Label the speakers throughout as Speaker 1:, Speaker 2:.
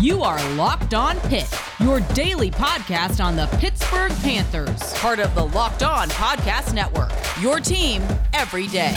Speaker 1: You are Locked On Pitt, your daily podcast on the Pittsburgh Panthers, part of the Locked On Podcast Network. Your team every day.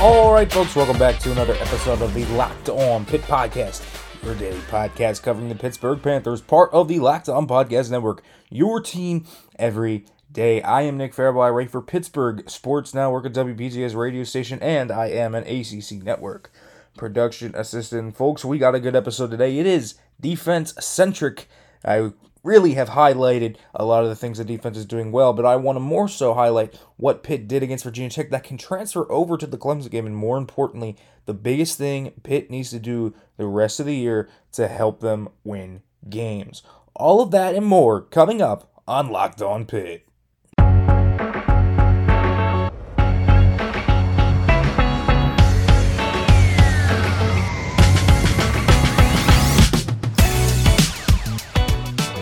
Speaker 2: All right, folks, welcome back to another episode of the Locked On Pitt Podcast, your daily podcast covering the Pittsburgh Panthers, part of the Locked On Podcast Network, your team every day. I am Nick Farabaugh. I write for Pittsburgh Sports Now, work at WPTS radio station, and I am an ACC Network production assistant. Folks, we got a good episode today. It is defense centric. I really have highlighted a lot of the things the defense is doing well, but I want to more so highlight what Pitt did against Virginia Tech that can transfer over to the Clemson game, and more importantly, the biggest thing Pitt needs to do the rest of the year to help them win games. All of that and more coming up on Locked On Pitt.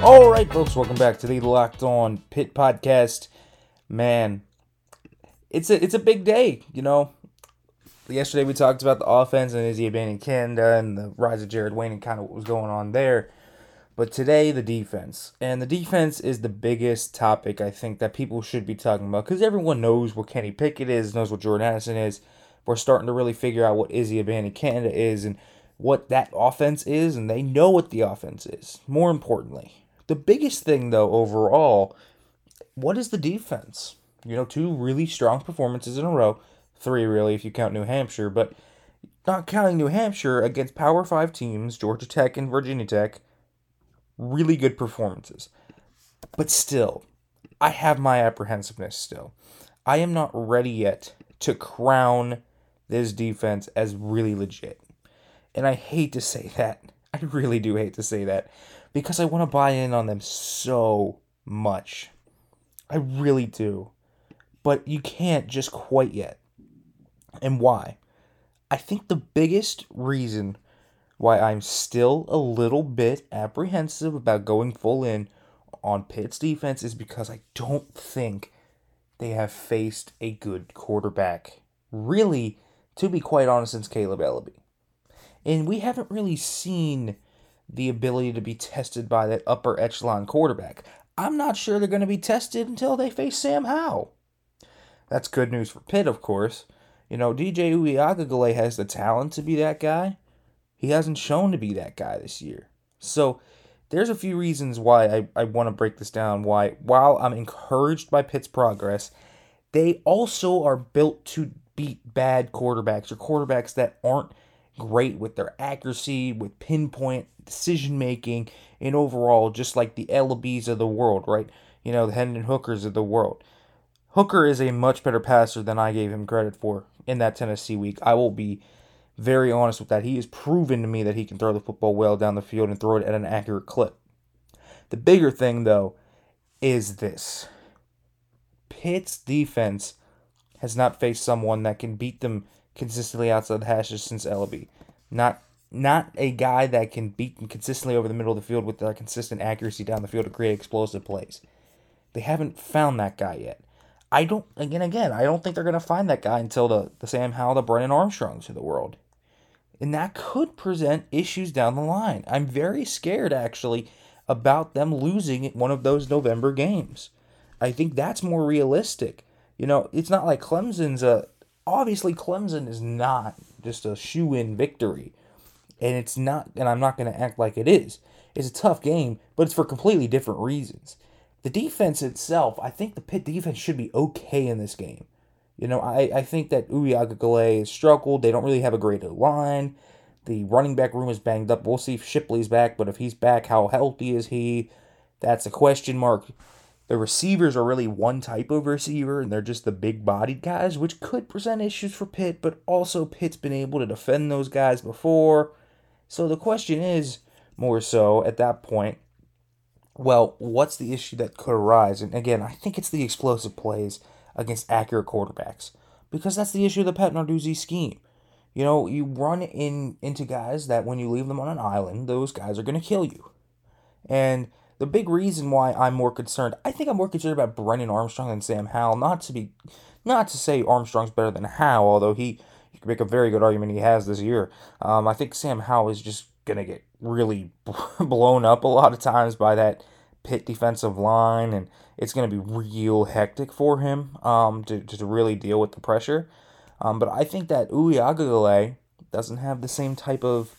Speaker 2: All right, folks, welcome back to the Locked On Pitt podcast. Man, it's a it's a big day, you know. Yesterday we talked about the offense and Izzy Abanikanda and the rise of Jared Wayne and kind of what was going on there. But today the defense. And the defense is the biggest topic I think that people should be talking about because everyone knows what Kenny Pickett is, knows what Jordan Addison is. We're starting to really figure out what Izzy Abanikanda is and what that offense is, and they know what the offense is. More importantly, the biggest thing, though, overall, what is the defense? You know, two really strong performances in a row. Three, really, if you count New Hampshire, but not counting New Hampshire against Power 5 teams, Georgia Tech and Virginia Tech. Really good performances. But still, I have my apprehensiveness still. I am not ready yet to crown this defense as really legit. And I hate to say that. I really do hate to say that because I want to buy in on them so much. I really do. But you can't just quite yet. And why? I think the biggest reason why I'm still a little bit apprehensive about going full in on Pitt's defense is because I don't think they have faced a good quarterback. Really, to be quite honest, since Caleb Eleby. And we haven't really seen the ability to be tested by that upper echelon quarterback. I'm not sure they're going to be tested until they face Sam Howell. That's good news for Pitt, of course. You know, DJ Uiagalelei has the talent to be that guy. He hasn't shown to be that guy this year. So there's a few reasons why I, I want to break this down. Why, while I'm encouraged by Pitt's progress, they also are built to beat bad quarterbacks or quarterbacks that aren't great with their accuracy, with pinpoint decision making, and overall just like the Elebys of the world, right? You know, the Hendon Hookers of the world. Hooker is a much better passer than I gave him credit for in that Tennessee week. I will be very honest with that. He has proven to me that he can throw the football well down the field and throw it at an accurate clip. The bigger thing, though, is this Pitt's defense has not faced someone that can beat them consistently outside the hashes since Eleby. Not not a guy that can beat consistently over the middle of the field with their consistent accuracy down the field to create explosive plays. They haven't found that guy yet. I don't again again, I don't think they're gonna find that guy until the, the Sam Howell, the Brennan Armstrongs of the world. And that could present issues down the line. I'm very scared actually about them losing one of those November games. I think that's more realistic. You know, it's not like Clemson's a obviously Clemson is not just a shoe in victory. And it's not, and I'm not going to act like it is. It's a tough game, but it's for completely different reasons. The defense itself, I think the Pitt defense should be okay in this game. You know, I, I think that Uiagalelei has struggled. They don't really have a great line. The running back room is banged up. We'll see if Shipley's back, but if he's back, how healthy is he? That's a question mark. The receivers are really one type of receiver, and they're just the big bodied guys, which could present issues for Pitt, but also Pitt's been able to defend those guys before. So the question is more so at that point, well, what's the issue that could arise? And again, I think it's the explosive plays against accurate quarterbacks because that's the issue of the Pat Narduzzi scheme. You know, you run in into guys that when you leave them on an island, those guys are going to kill you. And the big reason why I'm more concerned, I think I'm more concerned about Brennan Armstrong than Sam Howell. Not to be, not to say Armstrong's better than Howell, although he you make a very good argument he has this year. Um, I think Sam Howell is just gonna get really blown up a lot of times by that Pitt defensive line, and it's gonna be real hectic for him um, to to really deal with the pressure. Um, but I think that Uiagalelei doesn't have the same type of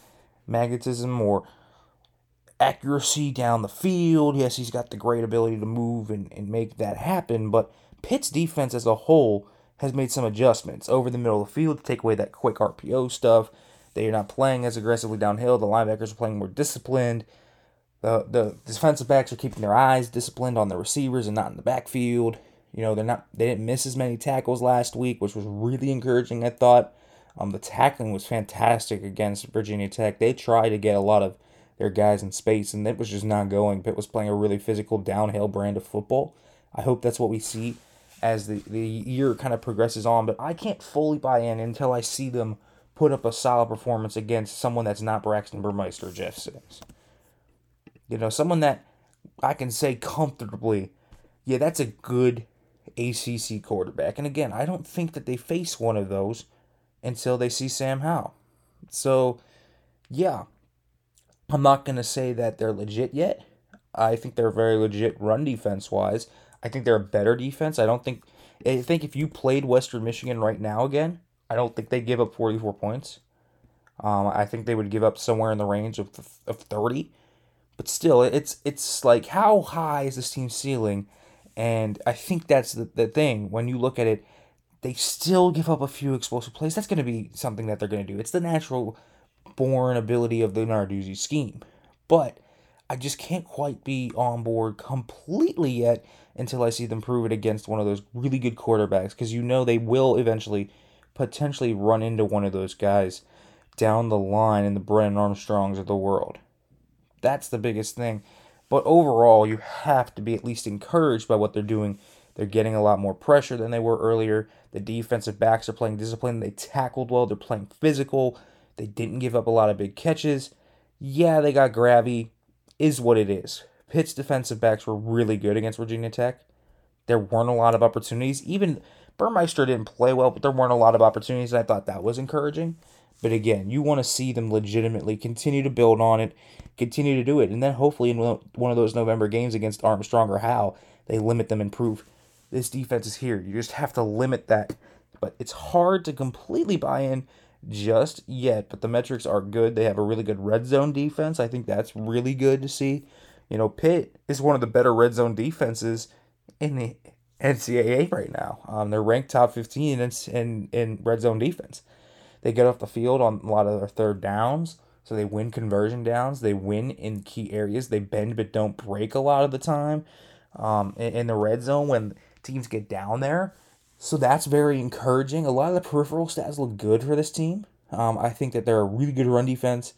Speaker 2: magnetism or accuracy down the field. Yes, he's got the great ability to move and, and make that happen, but Pitt's defense as a whole has made some adjustments over the middle of the field to take away that quick RPO stuff. They are not playing as aggressively downhill. The linebackers are playing more disciplined. The, the defensive backs are keeping their eyes disciplined on the receivers and not in the backfield. You know, they're not they didn't miss as many tackles last week, which was really encouraging, I thought. Um, the tackling was fantastic against Virginia Tech. They tried to get a lot of their guys in space, and it was just not going. Pitt was playing a really physical downhill brand of football. I hope that's what we see as the, the year kind of progresses on, but I can't fully buy in until I see them put up a solid performance against someone that's not Braxton Burmeister or Jeff Sims. You know, someone that I can say comfortably, yeah, that's a good ACC quarterback. And again, I don't think that they face one of those until they see Sam Howell. So, yeah, I'm not going to say that they're legit yet. I think they're very legit run defense wise. I think they're a better defense. I don't think I think if you played Western Michigan right now again, I don't think they give up 44 points. Um, I think they would give up somewhere in the range of of 30. But still, it's it's like how high is this team's ceiling? And I think that's the, the thing. When you look at it, they still give up a few explosive plays. That's going to be something that they're going to do. It's the natural born ability of the Narduzzi scheme. But I just can't quite be on board completely yet until I see them prove it against one of those really good quarterbacks because you know they will eventually potentially run into one of those guys down the line in the Brennan Armstrongs of the world. That's the biggest thing. But overall, you have to be at least encouraged by what they're doing. They're getting a lot more pressure than they were earlier. The defensive backs are playing disciplined. They tackled well. They're playing physical. They didn't give up a lot of big catches. Yeah, they got grabby. Is what it is. Pitt's defensive backs were really good against Virginia Tech. There weren't a lot of opportunities. Even Burmeister didn't play well, but there weren't a lot of opportunities. and I thought that was encouraging. But again, you want to see them legitimately continue to build on it, continue to do it, and then hopefully in one of those November games against Armstrong or Howell, they limit them and prove this defense is here. You just have to limit that. But it's hard to completely buy in just yet. But the metrics are good. They have a really good red zone defense. I think that's really good to see. You know, Pitt is one of the better red zone defenses in the NCAA right now. Um, they're ranked top 15 in, in, in red zone defense. They get off the field on a lot of their third downs, so they win conversion downs. They win in key areas. They bend but don't break a lot of the time um, in, in the red zone when teams get down there. So that's very encouraging. A lot of the peripheral stats look good for this team. Um, I think that they're a really good run defense.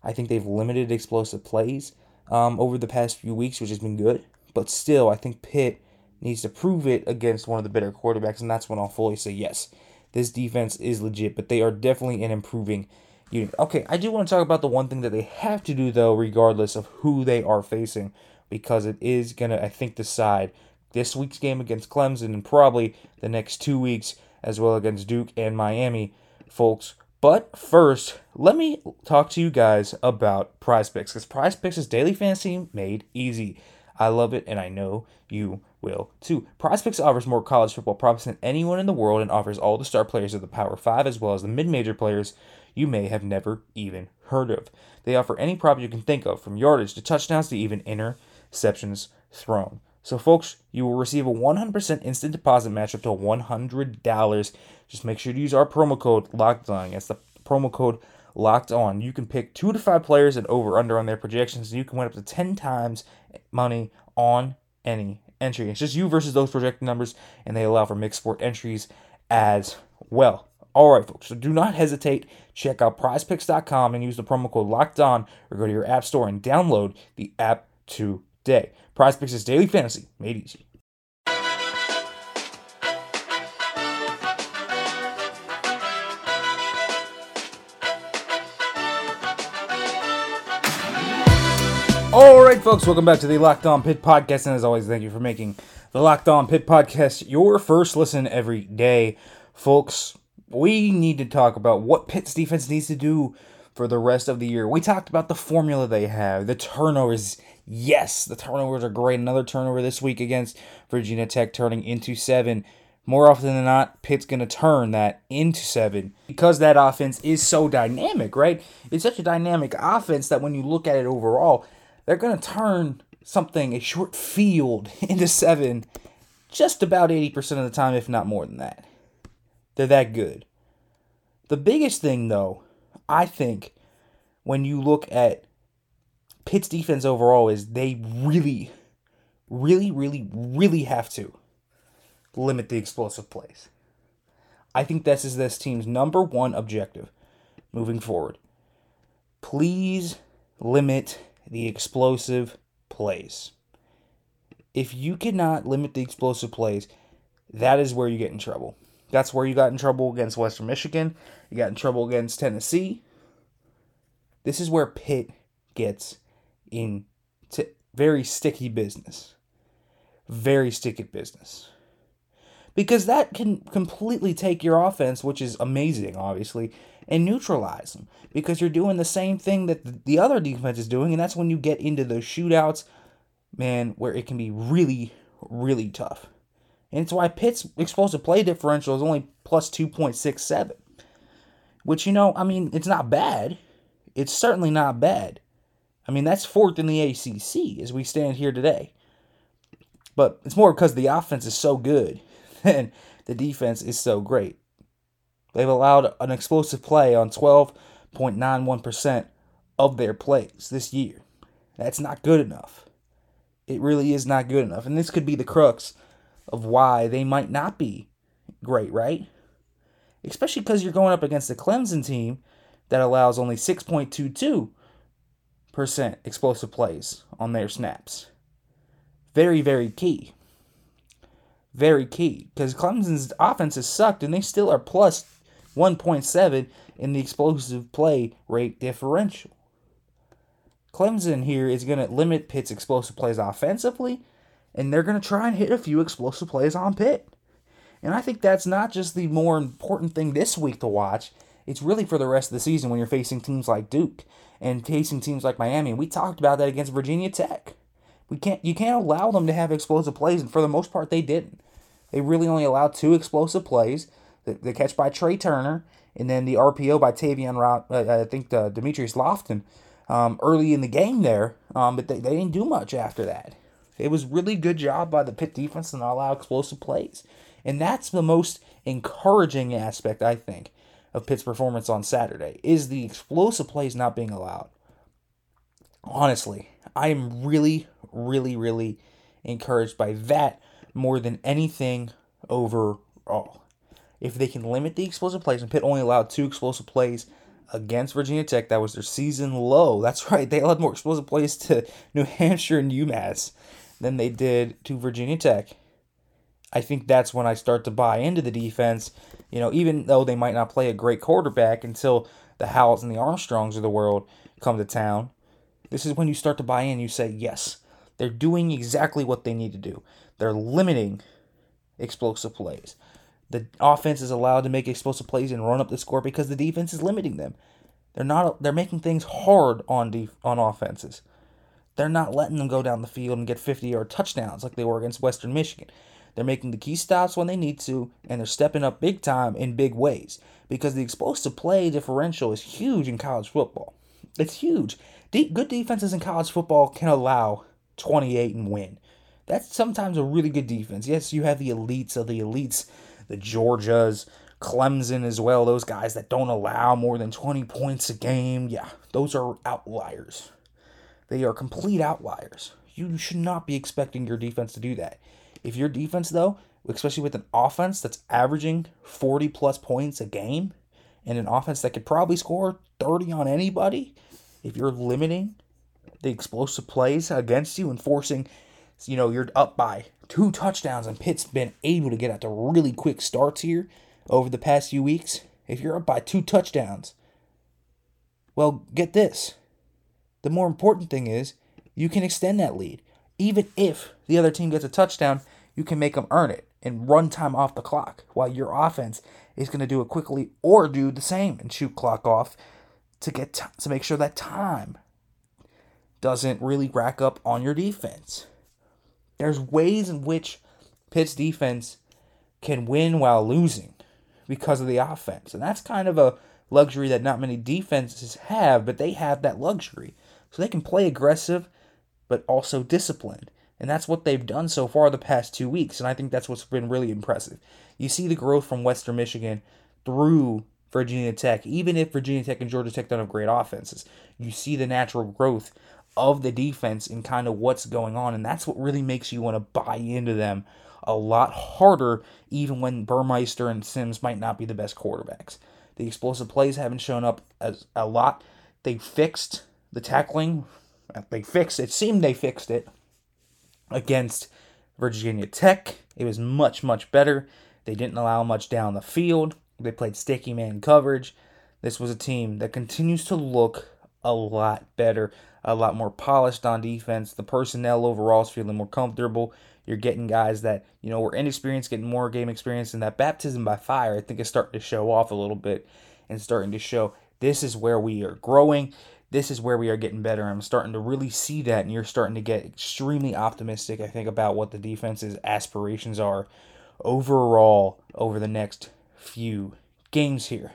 Speaker 2: I think they've limited explosive plays um, over the past few weeks, which has been good. But still, I think Pitt needs to prove it against one of the better quarterbacks, and that's when I'll fully say yes, this defense is legit. But they are definitely an improving unit. Okay, I do want to talk about the one thing that they have to do though, regardless of who they are facing, because it is gonna, I think, decide this week's game against Clemson and probably the next two weeks as well against Duke and Miami, folks. But first, let me talk to you guys about Prize Picks because Prize Picks is daily fantasy made easy. I love it, and I know you will too. Prize Picks offers more college football props than anyone in the world and offers all the star players of the Power 5 as well as the mid major players you may have never even heard of. They offer any prop you can think of, from yardage to touchdowns to even interceptions thrown. So, folks, you will receive a 100% instant deposit match up to $100. Just make sure to use our promo code locked on. That's the promo code locked on. You can pick two to five players and over under on their projections, and you can win up to 10 times money on any entry. It's just you versus those projected numbers, and they allow for mixed sport entries as well. All right, folks. So do not hesitate. Check out prizepicks.com and use the promo code locked on or go to your app store and download the app today. Prize Picks is daily fantasy made easy. All right, folks, welcome back to the Locked On Pitt Podcast. And as always, thank you for making the Locked On Pitt Podcast your first listen every day. Folks, we need to talk about what Pitt's defense needs to do for the rest of the year. We talked about the formula they have, the turnovers. Yes, the turnovers are great. Another turnover this week against Virginia Tech, turning into seven. More often than not, Pitt's going to turn that into seven because that offense is so dynamic, right? It's such a dynamic offense that when you look at it overall, they're going to turn something, a short field, into seven just about 80% of the time, if not more than that. They're that good. The biggest thing, though, I think, when you look at Pitt's defense overall, is they really, really, really, really have to limit the explosive plays. I think this is this team's number one objective moving forward. Please limit the explosive plays. If you cannot limit the explosive plays, that is where you get in trouble. That's where you got in trouble against Western Michigan. You got in trouble against Tennessee. This is where Pitt gets into very sticky business. Very sticky business. Because that can completely take your offense, which is amazing, obviously, and neutralize them because you're doing the same thing that the other defense is doing, and that's when you get into those shootouts, man, where it can be really, really tough. And it's why Pitt's explosive play differential is only plus 2.67, which, you know, I mean, it's not bad. It's certainly not bad. I mean, that's fourth in the ACC as we stand here today. But it's more because the offense is so good and the defense is so great. They've allowed an explosive play on 12.91% of their plays this year. That's not good enough. It really is not good enough. And this could be the crux of why they might not be great, right? Especially because you're going up against a Clemson team that allows only 6.22% explosive plays on their snaps. Very, very key. Very key. Because Clemson's offense has sucked and they still are plus 1.7 in the explosive play rate differential. Clemson here is going to limit Pitt's explosive plays offensively, and they're going to try and hit a few explosive plays on Pitt. And I think that's not just the more important thing this week to watch, it's really for the rest of the season when you're facing teams like Duke and facing teams like Miami. We talked about that against Virginia Tech. We can't you can't allow them to have explosive plays, and for the most part they didn't. They really only allowed two explosive plays, the, the catch by Tre Turner, and then the RPO by Tavion, uh, I think uh, Demetrius Lofton um, early in the game there, um, but they, they didn't do much after that. It was really good job by the Pitt defense to not allow explosive plays. And that's the most encouraging aspect, I think, of Pitt's performance on Saturday, is the explosive plays not being allowed. Honestly, I am really, really, really encouraged by that more than anything overall if they can limit the explosive plays, and Pitt only allowed two explosive plays against Virginia Tech, that was their season low. That's right, they allowed more explosive plays to New Hampshire and UMass than they did to Virginia Tech. I think that's when I start to buy into the defense. You know, even though they might not play a great quarterback until the Howells and the Armstrongs of the world come to town, this is when you start to buy in. You say, yes, they're doing exactly what they need to do. They're limiting explosive plays. The offense is allowed to make explosive plays and run up the score because the defense is limiting them. They're not. They're making things hard on def, on offenses. They're not letting them go down the field and get 50 yard touchdowns like they were against Western Michigan. They're making the key stops when they need to, and they're stepping up big time in big ways because the explosive play differential is huge in college football. It's huge. De- good defenses in college football can allow 28 and win. That's sometimes a really good defense. Yes, you have the elites of the elites the Georgias, Clemson as well, those guys that don't allow more than 20 points a game. Yeah, those are outliers. They are complete outliers. You should not be expecting your defense to do that. If your defense, though, especially with an offense that's averaging 40 plus points a game and an offense that could probably score 30 on anybody, if you're limiting the explosive plays against you and forcing, you know, you're up by two touchdowns, and Pitt's been able to get out to really quick starts here over the past few weeks. If you're up by two touchdowns, well, get this. The more important thing is you can extend that lead. Even if the other team gets a touchdown, you can make them earn it and run time off the clock while your offense is going to do it quickly or do the same and shoot clock off to get t- to make sure that time doesn't really rack up on your defense. There's ways in which Pitt's defense can win while losing because of the offense. And that's kind of a luxury that not many defenses have, but they have that luxury. So they can play aggressive but also disciplined. And that's what they've done so far the past two weeks. And I think that's what's been really impressive. You see the growth from Western Michigan through Virginia Tech, even if Virginia Tech and Georgia Tech don't have great offenses. You see the natural growth of the defense and kind of what's going on. And that's what really makes you want to buy into them a lot harder, even when Burmeister and Sims might not be the best quarterbacks. The explosive plays haven't shown up as a lot. They fixed the tackling. They fixed it. Seemed they fixed it against Virginia Tech. It was much, much better. They didn't allow much down the field. They played sticky man coverage. This was a team that continues to look a lot better, a lot more polished on defense. The personnel overall is feeling more comfortable. You're getting guys that, you know, were inexperienced, getting more game experience, and that baptism by fire, I think, is starting to show off a little bit and starting to show this is where we are growing. This is where we are getting better. I'm starting to really see that, and you're starting to get extremely optimistic, I think, about what the defense's aspirations are overall over the next few games here.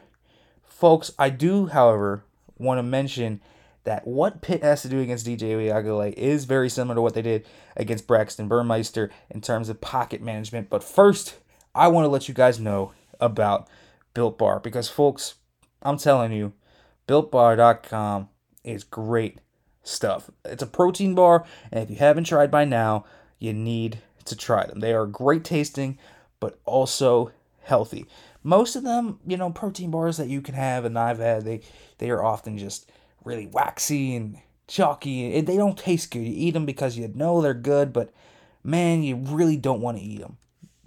Speaker 2: Folks, I do, however, want to mention that what Pitt has to do against DJ Uiagalelei is very similar to what they did against Braxton Burmeister in terms of pocket management. But first, I want to let you guys know about Built Bar because, folks, I'm telling you, BuiltBar.com is great stuff. It's a protein bar, and if you haven't tried by now, you need to try them. They are great tasting, but also healthy. Most of them, you know, protein bars that you can have and I've had, they they are often just really waxy and chalky. They don't taste good. You eat them because you know they're good, but man, you really don't want to eat them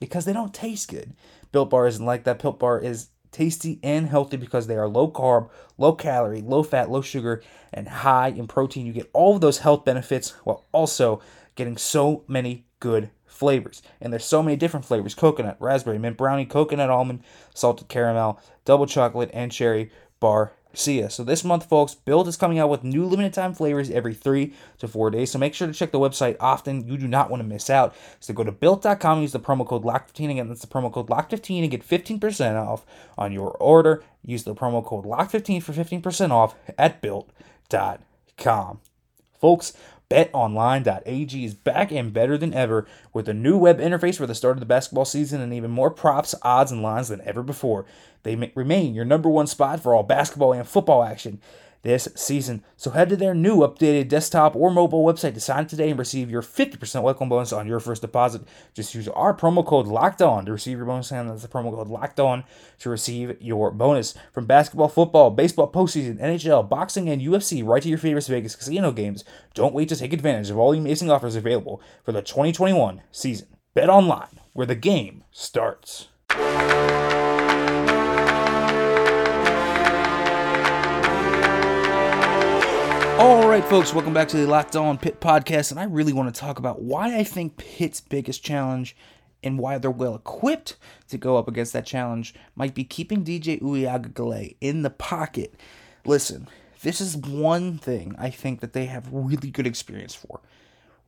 Speaker 2: because they don't taste good. Built Bar isn't like that. Built Bar is tasty and healthy because they are low carb, low calorie, low fat, low sugar, and high in protein. You get all of those health benefits while also getting so many good flavors. And there's so many different flavors coconut, raspberry, mint brownie, coconut almond, salted caramel, double chocolate, and cherry bar See ya. So this month, folks, Built is coming out with new limited time flavors every three to four days. So make sure to check the website often. You do not want to miss out. So go to built.com, use the promo code LOCK15. Again, that's the promo code LOCK15 and get 15% off on your order. Use the promo code LOCK15 for 15% off at built.com. Folks, BetOnline.ag is back and better than ever with a new web interface for the start of the basketball season and even more props, odds, and lines than ever before. They remain your number one spot for all basketball and football action this season. So head to their new updated desktop or mobile website to sign up today and receive your 50% welcome bonus on your first deposit. Just use our promo code locked on to receive your bonus, and that's the promo code locked on to receive your bonus. From basketball, football, baseball, postseason, NHL, boxing, and UFC, right to your favorite Vegas casino games. Don't wait to take advantage of all the amazing offers available for the 2021 season. Bet online, where the game starts. All right, folks, welcome back to the Locked On Pitt podcast. And I really want to talk about why I think Pitt's biggest challenge and why they're well equipped to go up against that challenge might be keeping DJ Uiagalelei in the pocket. Listen, this is one thing I think that they have really good experience for.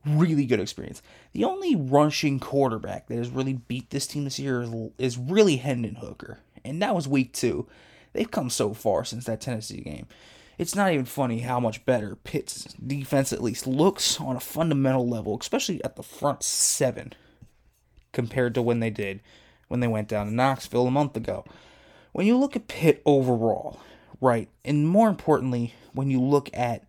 Speaker 2: Really good experience. The only rushing quarterback that has really beat this team this year is really Hendon Hooker. And that was week two. They've come so far since that Tennessee game it's not even funny how much better Pitt's defense at least looks on a fundamental level, especially at the front seven, compared to when they did when they went down to Knoxville a month ago. When you look at Pitt overall, right, and more importantly, when you look at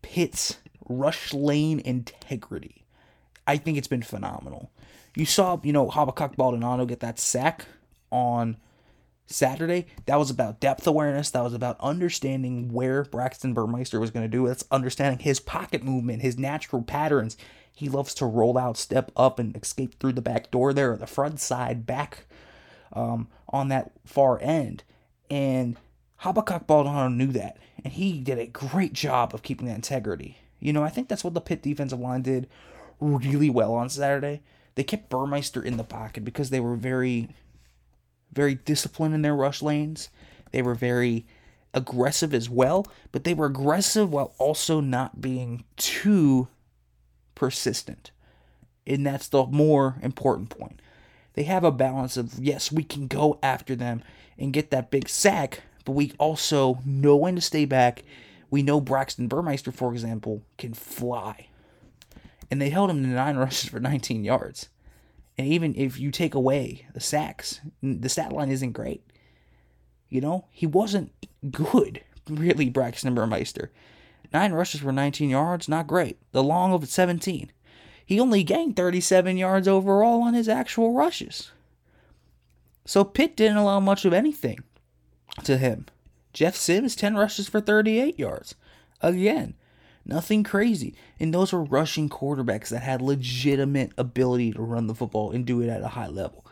Speaker 2: Pitt's rush lane integrity, I think it's been phenomenal. You saw, you know, Habakkuk Baldonado get that sack on Saturday, that was about depth awareness. That was about understanding where Braxton Burmeister was going to do. That's understanding his pocket movement, his natural patterns. He loves to roll out, step up, and escape through the back door there, or the front side, back um, on that far end. And Habakkuk Baldonado knew that, and he did a great job of keeping that integrity. You know, I think that's what the Pitt defensive line did really well on Saturday. They kept Burmeister in the pocket because they were very, very disciplined in their rush lanes. They were very aggressive as well, but they were aggressive while also not being too persistent. And that's the more important point. They have a balance of, yes, we can go after them and get that big sack, but we also know when to stay back. We know Braxton Burmeister, for example, can fly. And they held him to nine rushes for 19 yards. And even if you take away the sacks, the stat line isn't great. You know, he wasn't good, really, Braxton Burmeister. Nine rushes for 19 yards, not great. The long of 17. He only gained 37 yards overall on his actual rushes. So Pitt didn't allow much of anything to him. Jeff Sims, 10 rushes for 38 yards. Again, nothing crazy. And those were rushing quarterbacks that had legitimate ability to run the football and do it at a high level.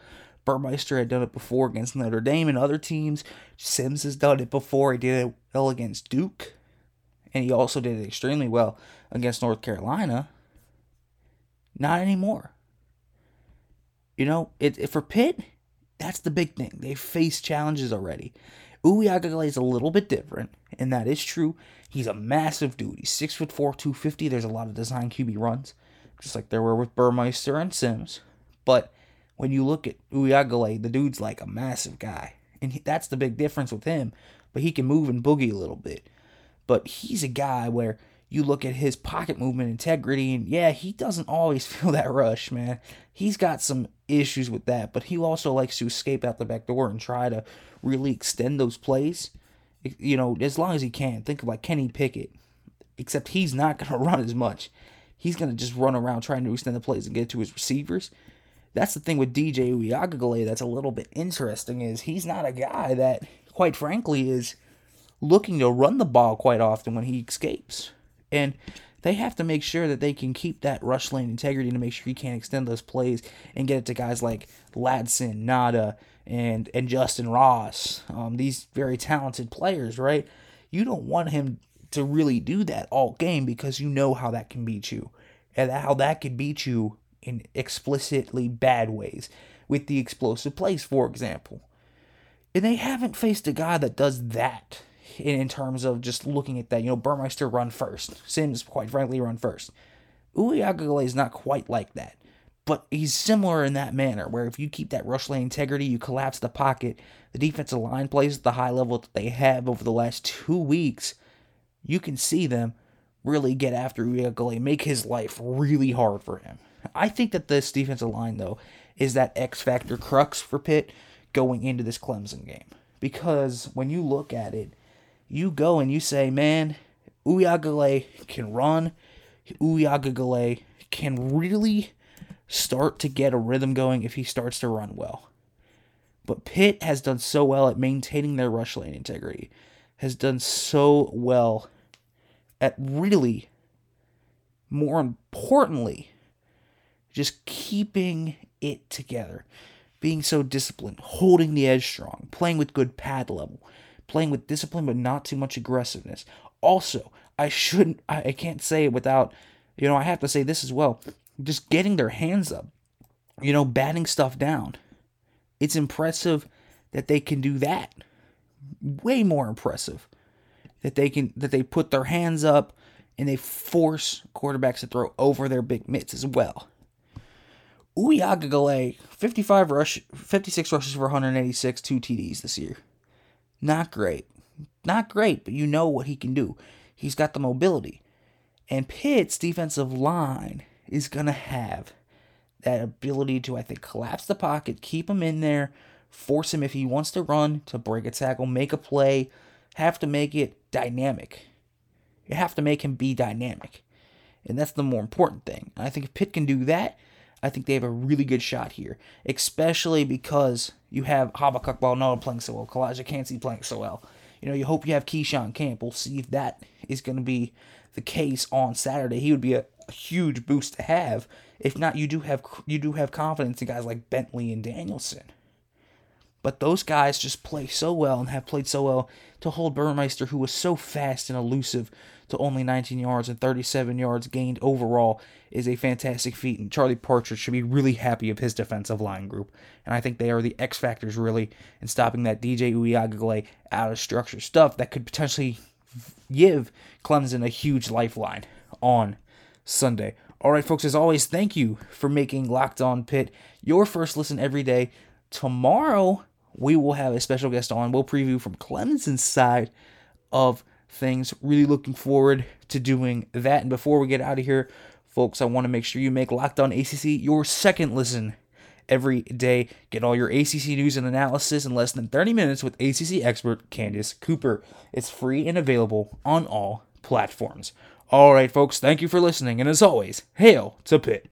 Speaker 2: Burmeister had done it before against Notre Dame and other teams. Sims has done it before. He did it well against Duke. And he also did it extremely well against North Carolina. Not anymore. You know, it, it for Pitt, that's the big thing. They face challenges already. Uiagalelei is a little bit different, and that is true. He's a massive dude. He's six foot four, two fifty. There's a lot of design QB runs, just like there were with Burmeister and Sims. But when you look at Uiagalelei, the dude's like a massive guy, and he, that's the big difference with him. But he can move and boogie a little bit. But he's a guy where you look at his pocket movement integrity, and yeah, he doesn't always feel that rush, man. He's got some issues with that, but he also likes to escape out the back door and try to really extend those plays. You know, as long as he can. Think of like Kenny Pickett, except he's not going to run as much. He's going to just run around trying to extend the plays and get to his receivers. That's the thing with DJ Uiagalelei that's a little bit interesting is he's not a guy that, quite frankly, is looking to run the ball quite often when he escapes. And they have to make sure that they can keep that rush lane integrity to make sure he can't extend those plays and get it to guys like Ladson, Ngata, and and Justin Ross. Um, these very talented players, right? You don't want him to really do that all game because you know how that can beat you, and how that could beat you in explicitly bad ways with the explosive plays, for example. And they haven't faced a guy that does that in, in terms of just looking at that. You know, Burmeister run first. Sims, quite frankly, run first. Uiagalelei is not quite like that. But he's similar in that manner, where if you keep that rush lane integrity, you collapse the pocket, the defensive line plays at the high level that they have over the last two weeks, you can see them really get after Uiagalelei, make his life really hard for him. I think that this defensive line, though, is that X factor crux for Pitt going into this Clemson game. Because when you look at it, you go and you say, man, Uiagalelei can run. Uiagalelei can really start to get a rhythm going if he starts to run well. But Pitt has done so well at maintaining their rush lane integrity, has done so well at really, more importantly, just keeping it together, being so disciplined, holding the edge strong, playing with good pad level, playing with discipline but not too much aggressiveness. Also, I shouldn't, I, can't say it without, you know, I have to say this as well. Just getting their hands up, you know, batting stuff down. It's impressive that they can do that. Way more impressive that they can that they put their hands up and they force quarterbacks to throw over their big mitts as well. Uiagalelei, 55 rush, 56 rushes for 186, two TDs this year. Not great. Not great, but you know what he can do. He's got the mobility. And Pitt's defensive line is going to have that ability to, I think, collapse the pocket, keep him in there, force him if he wants to run, to break a tackle, make a play, have to make it dynamic. You have to make him be dynamic. And that's the more important thing. I think if Pitt can do that, I think they have a really good shot here, especially because you have Habakkuk Baldonado playing so well, Calijah Kancey playing so well. You know, you hope you have Keyshawn Camp. We'll see if that is going to be the case on Saturday. He would be a, a, huge boost to have. If not, you do have you do have confidence in guys like Bentley and Danielson. But those guys just play so well and have played so well to hold Burmeister, who was so fast and elusive, to only 19 yards and 37 yards gained overall is a fantastic feat. And Charlie Partridge should be really happy of his defensive line group. And I think they are the X factors really in stopping that DJ Uiagalelei out of structure stuff that could potentially give Clemson a huge lifeline on Sunday. All right, folks, as always, thank you for making Locked On Pitt your first listen every day. Tomorrow, we will have a special guest on. We'll preview from Clemson's side of things. Really looking forward to doing that. And before we get out of here, folks, I want to make sure you make Locked On ACC your second listen every day. Get all your ACC news and analysis in less than 30 minutes with ACC expert Candace Cooper. It's free and available on all platforms. All right, folks, thank you for listening. And as always, hail to Pitt.